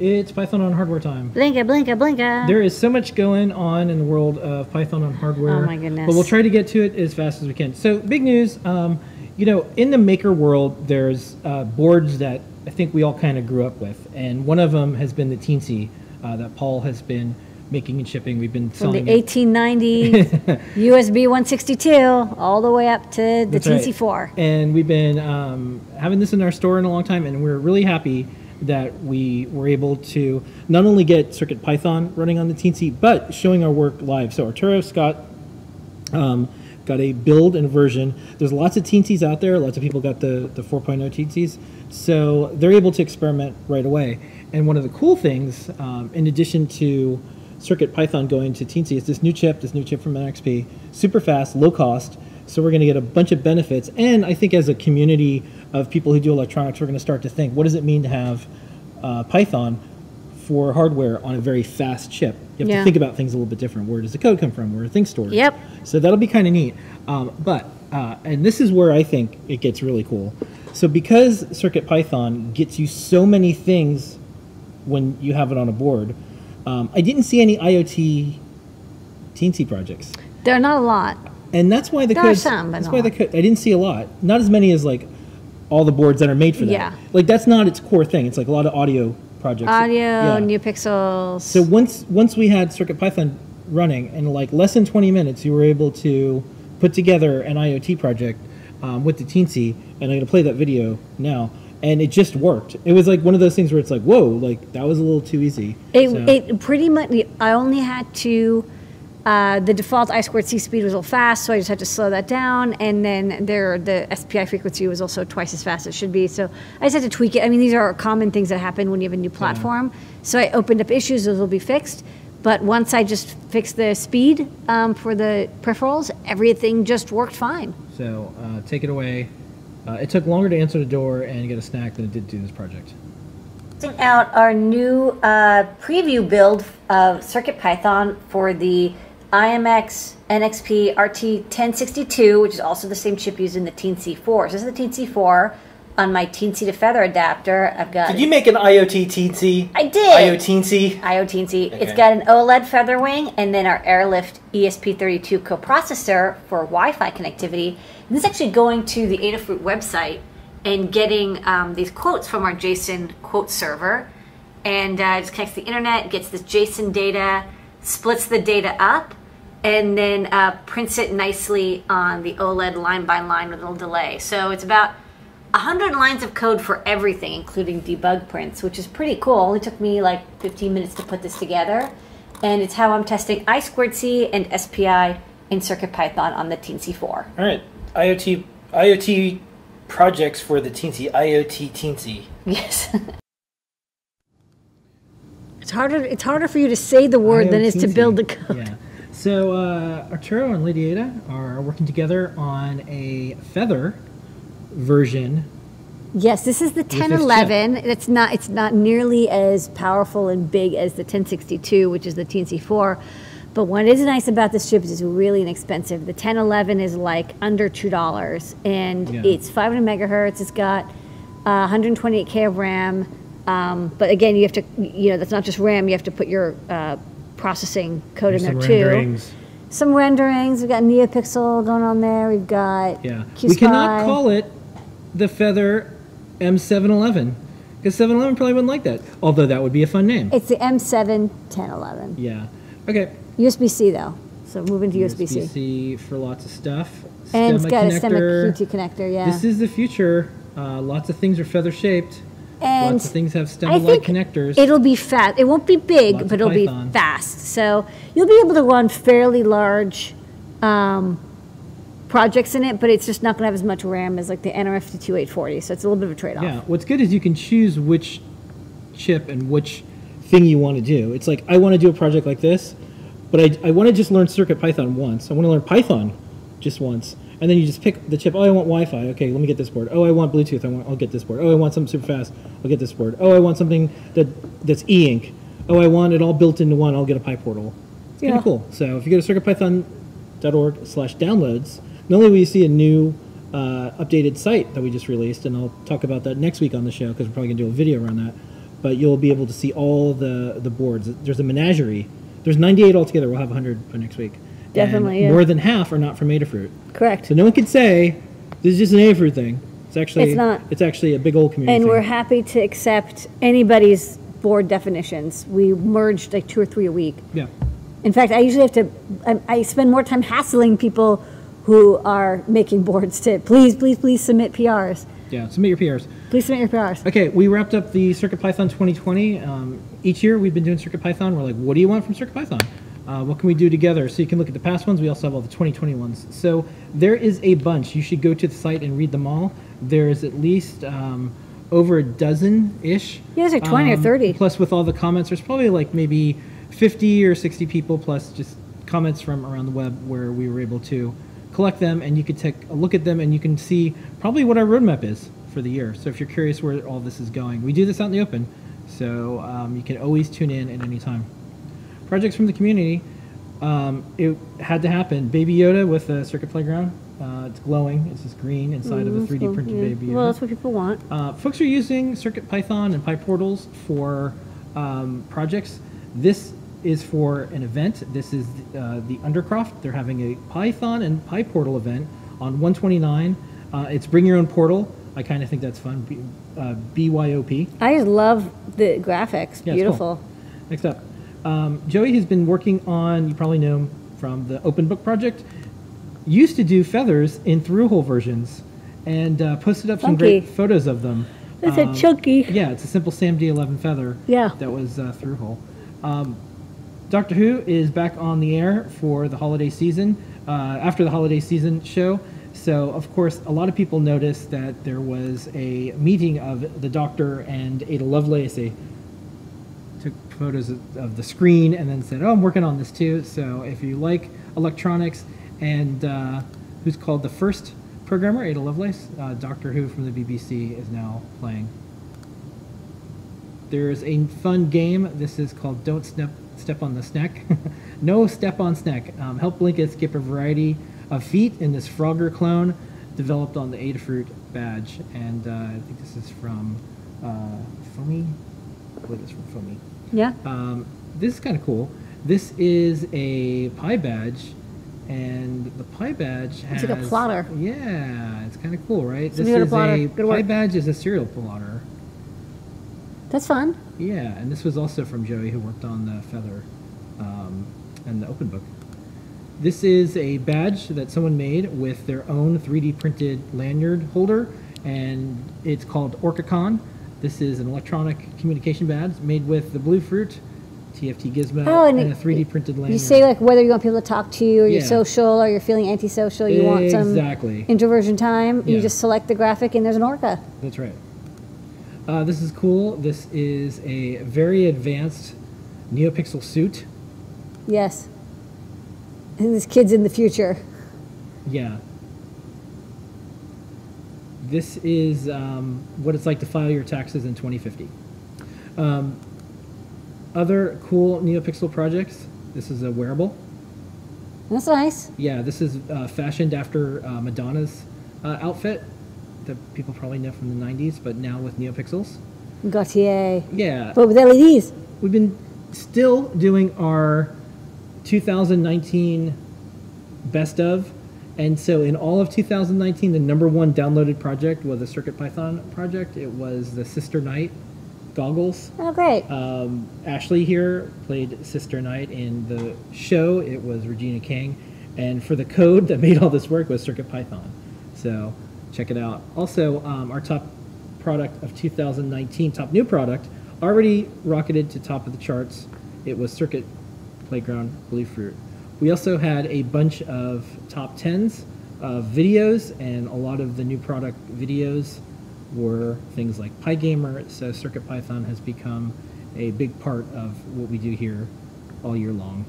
It's Python on hardware time. Blinka, blinka, blinka. There is so much going on in the world of Python on hardware. Oh my goodness. But we'll try to get to it as fast as we can. So, big news. Um, you know, in the maker world, there's uh, boards that I think we all kind of grew up with, and one of them has been the Teensy uh, that Paul has been making and shipping. We've been From the selling. it. 1890 USB 162 all the way up to the That's right. Teensy 4. And we've been um, having this in our store in a long time, and we're really happy that we were able to not only get Circuit Python running on the Teensy, but showing our work live. So Arturo Scott um, got a build and version. There's lots of Teensies out there. Lots of people got the, the 4.0 Teensies. So they're able to experiment right away. And one of the cool things, um, in addition to Circuit Python going to Teensy, is this new chip, this new chip from NXP, super fast, low cost. So we're going to get a bunch of benefits. And I think as a community of people who do electronics, we're going to start to think, what does it mean to have uh, Python for hardware on a very fast chip? You have Yeah. to think about things a little bit different. Where does the code come from? Where are things stored? Yep. So that'll be kind of neat. Um, but, uh, and this is where I think it gets really cool. So because Circuit Python gets you so many things when you have it on a board, um, I didn't see any IoT teensy projects. There are not a lot. And that's why the There are some, but that's not why a the code. I didn't see a lot. Not as many as like all the boards that are made for that. Yeah. Like that's not its core thing. It's like a lot of audio projects. Audio, Yeah. NeoPixels. So once once we had CircuitPython running, in like less than 20 minutes, you were able to put together an IoT project um, with the Teensy, and I'm going to play that video now. And it just worked. It was like one of those things where it's like, whoa, like that was a little too easy. It, So- it pretty much, I only had to, uh, the default I squared C speed was a little fast, so I just had to slow that down. And then there, the SPI frequency was also twice as fast as it should be. So I just had to tweak it. I mean, these are common things that happen when you have a new platform. So I opened up issues, those will be fixed. But once I just fixed the speed um, for the peripherals, everything just worked fine. So uh, take it away. Uh, it took longer to answer the door and get a snack than it did to do this project. testing out our new uh, preview build of CircuitPython for the IMX NXP RT1062, which is also the same chip used in the Teensy 4. So this is the Teensy 4 on my Teensy to Feather adapter. I've got Did you make an IoT teensy? I did. IoT IoTNC. It's Okay. got an OLED feather wing and then our Airlift E ESP32 coprocessor for Wi-Fi connectivity. And this is actually going to the Adafruit website and getting um, these quotes from our JSON quote server, and uh, just connects to the internet, gets this JSON data, splits the data up, and then uh, prints it nicely on the OLED line by line with a little delay. So it's about 100 lines of code for everything, including debug prints, which is pretty cool. Only took me like 15 minutes to put this together. And it's how I'm testing I squared C and SPI in CircuitPython on the Teensy 4. All right, IoT IoT projects for the teensy. IoT teensy. Yes. it's harder. It's harder for you to say the word than it is to build the code. Yeah. So uh, Arturo and Ada are working together on a feather version. Yes, this is the 1011. It's not it's not nearly as powerful and big as the 1062, which is the Teensy 4. But what is nice about this chip is it's really inexpensive. The 1011 is like under two dollars, and Yeah. it's 500 megahertz. It's got uh, 128k of RAM. Um, but again, you have to you know that's not just RAM. You have to put your uh, processing code in there some too. renderings. Some renderings. We've got NeoPixel going on there. We've got Yeah. QSPI. We cannot call it the Feather M711 because 711 probably wouldn't like that. Although that would be a fun name. It's the M7 1011. Yeah. Okay. USB C though, so moving to USB C. USB-C for lots of stuff. And it's got a STEMMA connector. QT connector, yeah. This is the future. Uh, lots of things are feather shaped. And lots of things have I stemma-like connectors. it'll be fast. It won't be big, Lots but it'll Python. be fast. So you'll be able to run fairly large um, projects in it, but it's just not going to have as much RAM as like the NRF52840. So it's a little bit of a trade-off. Yeah, what's good is you can choose which chip and which thing you want to do. It's like I want to do a project like this, but I, I want to just learn Circuit Python once. I want to learn Python just once, and then you just pick the chip. Oh, I want Wi-Fi. Okay, let me get this board. Oh, I want Bluetooth. I want. I'll get this board. Oh, I want something super fast. I'll get this board. Oh, I want something that that's e-ink. Oh, I want it all built into one. I'll get a PyPortal. It's kind Yeah. of cool. So if you go to circuitpython.org slash downloads, not only will you see a new uh, updated site that we just released, and I'll talk about that next week on the show because we're probably going to do a video around that. but you'll be able to see all the the boards. There's a menagerie. There's 98 altogether. We'll have 100 by next week. Definitely, yeah. More than half are not from Adafruit. Correct. So no one could say this is just an Adafruit thing. It's actually It's not. It's actually a big old community. And thing. we're happy to accept anybody's board definitions. We merged like two or three a week. yeah. In fact, I usually have to, I, I spend more time hassling people who are making boards to please, please, please submit PRs. Yeah. Submit your PRs. Please submit your PRs. Okay, we wrapped up the CircuitPython 2020. Um, each year we've been doing CircuitPython. We're like, what do you want from CircuitPython? Uh, what can we do together? So you can look at the past ones. We also have all the 2020 ones. So there is a bunch. You should go to the site and read them all. There's at least um, over a dozen ish. Yeah, there's like 20 or 30. Plus, with all the comments, there's probably like maybe 50 or 60 people plus just comments from around the web where we were able to collect them and you could take a look at them and you can see probably what our roadmap is for the year. So if you're curious where all this is going, we do this out in the open, so um, you can always tune in at any time. Projects from the community, um, it had to happen. Baby Yoda with the Circuit Playground. Uh, it's glowing. It's just green inside of a 3D printed Yeah. Baby Yoda. Well, that's what people want. Uh, folks are using Circuit Python and PyPortals for um, projects. This is for an event. This is uh, the Undercroft. They're having a Python and PyPortal event on 129. Uh, it's Bring Your Own Portal. I kind of think that's fun. B- uh, BYOP. I just love the graphics. Yeah, Beautiful. cool. Next up, um, Joey has been working on. You probably know him from the Open Book project. Used to do feathers in through-hole versions, and uh, posted up some great photos of them. It's a Um, chunky. Yeah, it's a simple SAMD11 feather. Yeah. That was uh, through-hole. Um, Doctor Who is back on the air for the holiday season, uh, after the holiday season show. So, of course, a lot of people noticed that there was a meeting of the Doctor and Ada Lovelace. Took photos of, of the screen and then said, "Oh, I'm working on this too." So, if you like electronics, and uh, who's called the first programmer, Ada Lovelace, uh, Doctor Who from the BBC is now playing. There's a fun game. This is called Don't Step Step on the Snack. no Step on Snack. Um, help Blinka skip a variety of feet in this Frogger clone developed on the Adafruit badge. And uh, I think this is from uh, Foamy. Believe it's from Foamy. Yeah. Um, this is kind of cool. This is a PyBadge, and the PyBadge has It's like a plotter. Yeah, it's kind of cool, right? So this a is a Good Pi work. badge is a serial plotter. That's fun. Yeah, and this was also from Joey, who worked on the Feather um, and the Open Book. This is a badge that someone made with their own 3D printed lanyard holder, and it's called OrcaCon. This is an electronic communication badge made with the Bluefruit, TFT Gizmo, Oh, and, and a 3D printed lanyard. You say like whether you want people to talk to you or you're social or you're feeling antisocial, you want some Exactly. introversion time. You just select the graphic and there's an orca. That's right. Uh, this is cool. This is a very advanced NeoPixel suit. Yes. And this kid's in the future. Yeah. This is um, what it's like to file your taxes in 2050. Um, other cool NeoPixel projects. This is a wearable. That's nice. Yeah, this is uh, fashioned after uh, Madonna's uh, outfit that people probably know from the 90s, but now with NeoPixels. Gaultier. Yeah. But with LEDs. We've been still doing our 2019 best of. And so in all of 2019, the number one downloaded project was a CircuitPython project. It was the Sister Night goggles. Oh, great. Um, Ashley here played Sister Night in the show. It was Regina King. And for the code that made all this work was CircuitPython. So check it out. Also, um, our top product of 2019, top new product, already rocketed to top of the charts. It was Circuit Playground Bluefruit. We also had a bunch of top 10s of videos, and a lot of the new product videos were things like PyGamer. So CircuitPython has become a big part of what we do here all year long.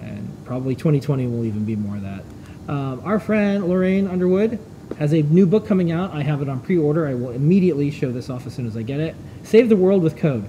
And probably 2020 will even be more of that. Um, our friend Lorraine Underwood has a new book coming out. I have it on pre order. I will immediately show this off as soon as I get it. Save the World with Code.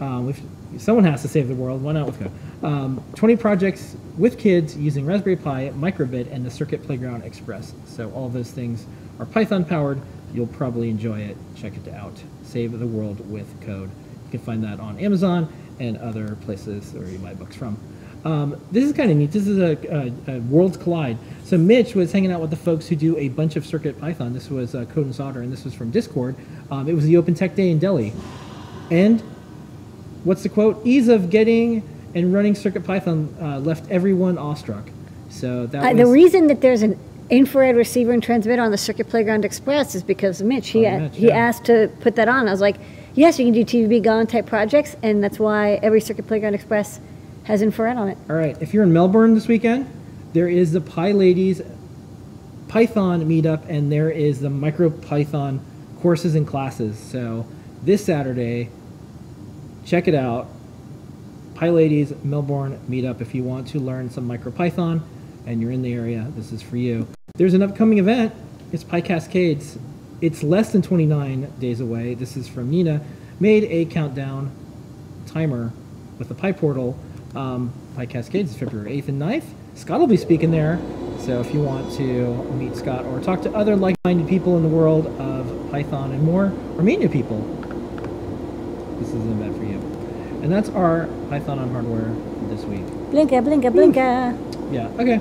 Um, if someone has to save the world, why not with code? Um, 20 projects with kids using Raspberry Pi, Microbit, and the Circuit Playground Express. So all those things are Python powered. You'll probably enjoy it. Check it out. Save the world with code. You can find that on Amazon and other places where you buy books from. Um, this is kind of neat. This is a, a, a Worlds Collide. So Mitch was hanging out with the folks who do a bunch of Circuit Python. This was uh, Code and Solder, and this was from Discord. Um, it was the Open Tech Day in Delhi. And what's the quote? Ease of getting and running Circuit Python uh, left everyone awestruck. So that Uh, was the reason that there's an infrared receiver and transmitter on the Circuit Playground Express is because Mitch. He, Oh, Mitch, he yeah. asked to put that on. I was like, yes, you can do TV-B-Gone type projects, and that's why every Circuit Playground Express has infrared on it. All right. If you're in Melbourne this weekend, there is the PyLadies Python meetup, and there is the Micro Python courses and classes. So this Saturday, check it out. PyLadies Melbourne meetup. If you want to learn some Micro Python and you're in the area, this is for you. There's an upcoming event. It's PyCascades. It's less than 29 days away. This is from Nina. Made a countdown timer with the PyPortal. Um, Cascades is February 8th and 9th. Scott will be speaking there. So if you want to meet Scott or talk to other like-minded people in the world of Python and more, or meet new people, this is an event for you. And that's our Python on hardware this week. Blinka, blinka, blinka. Yeah, okay.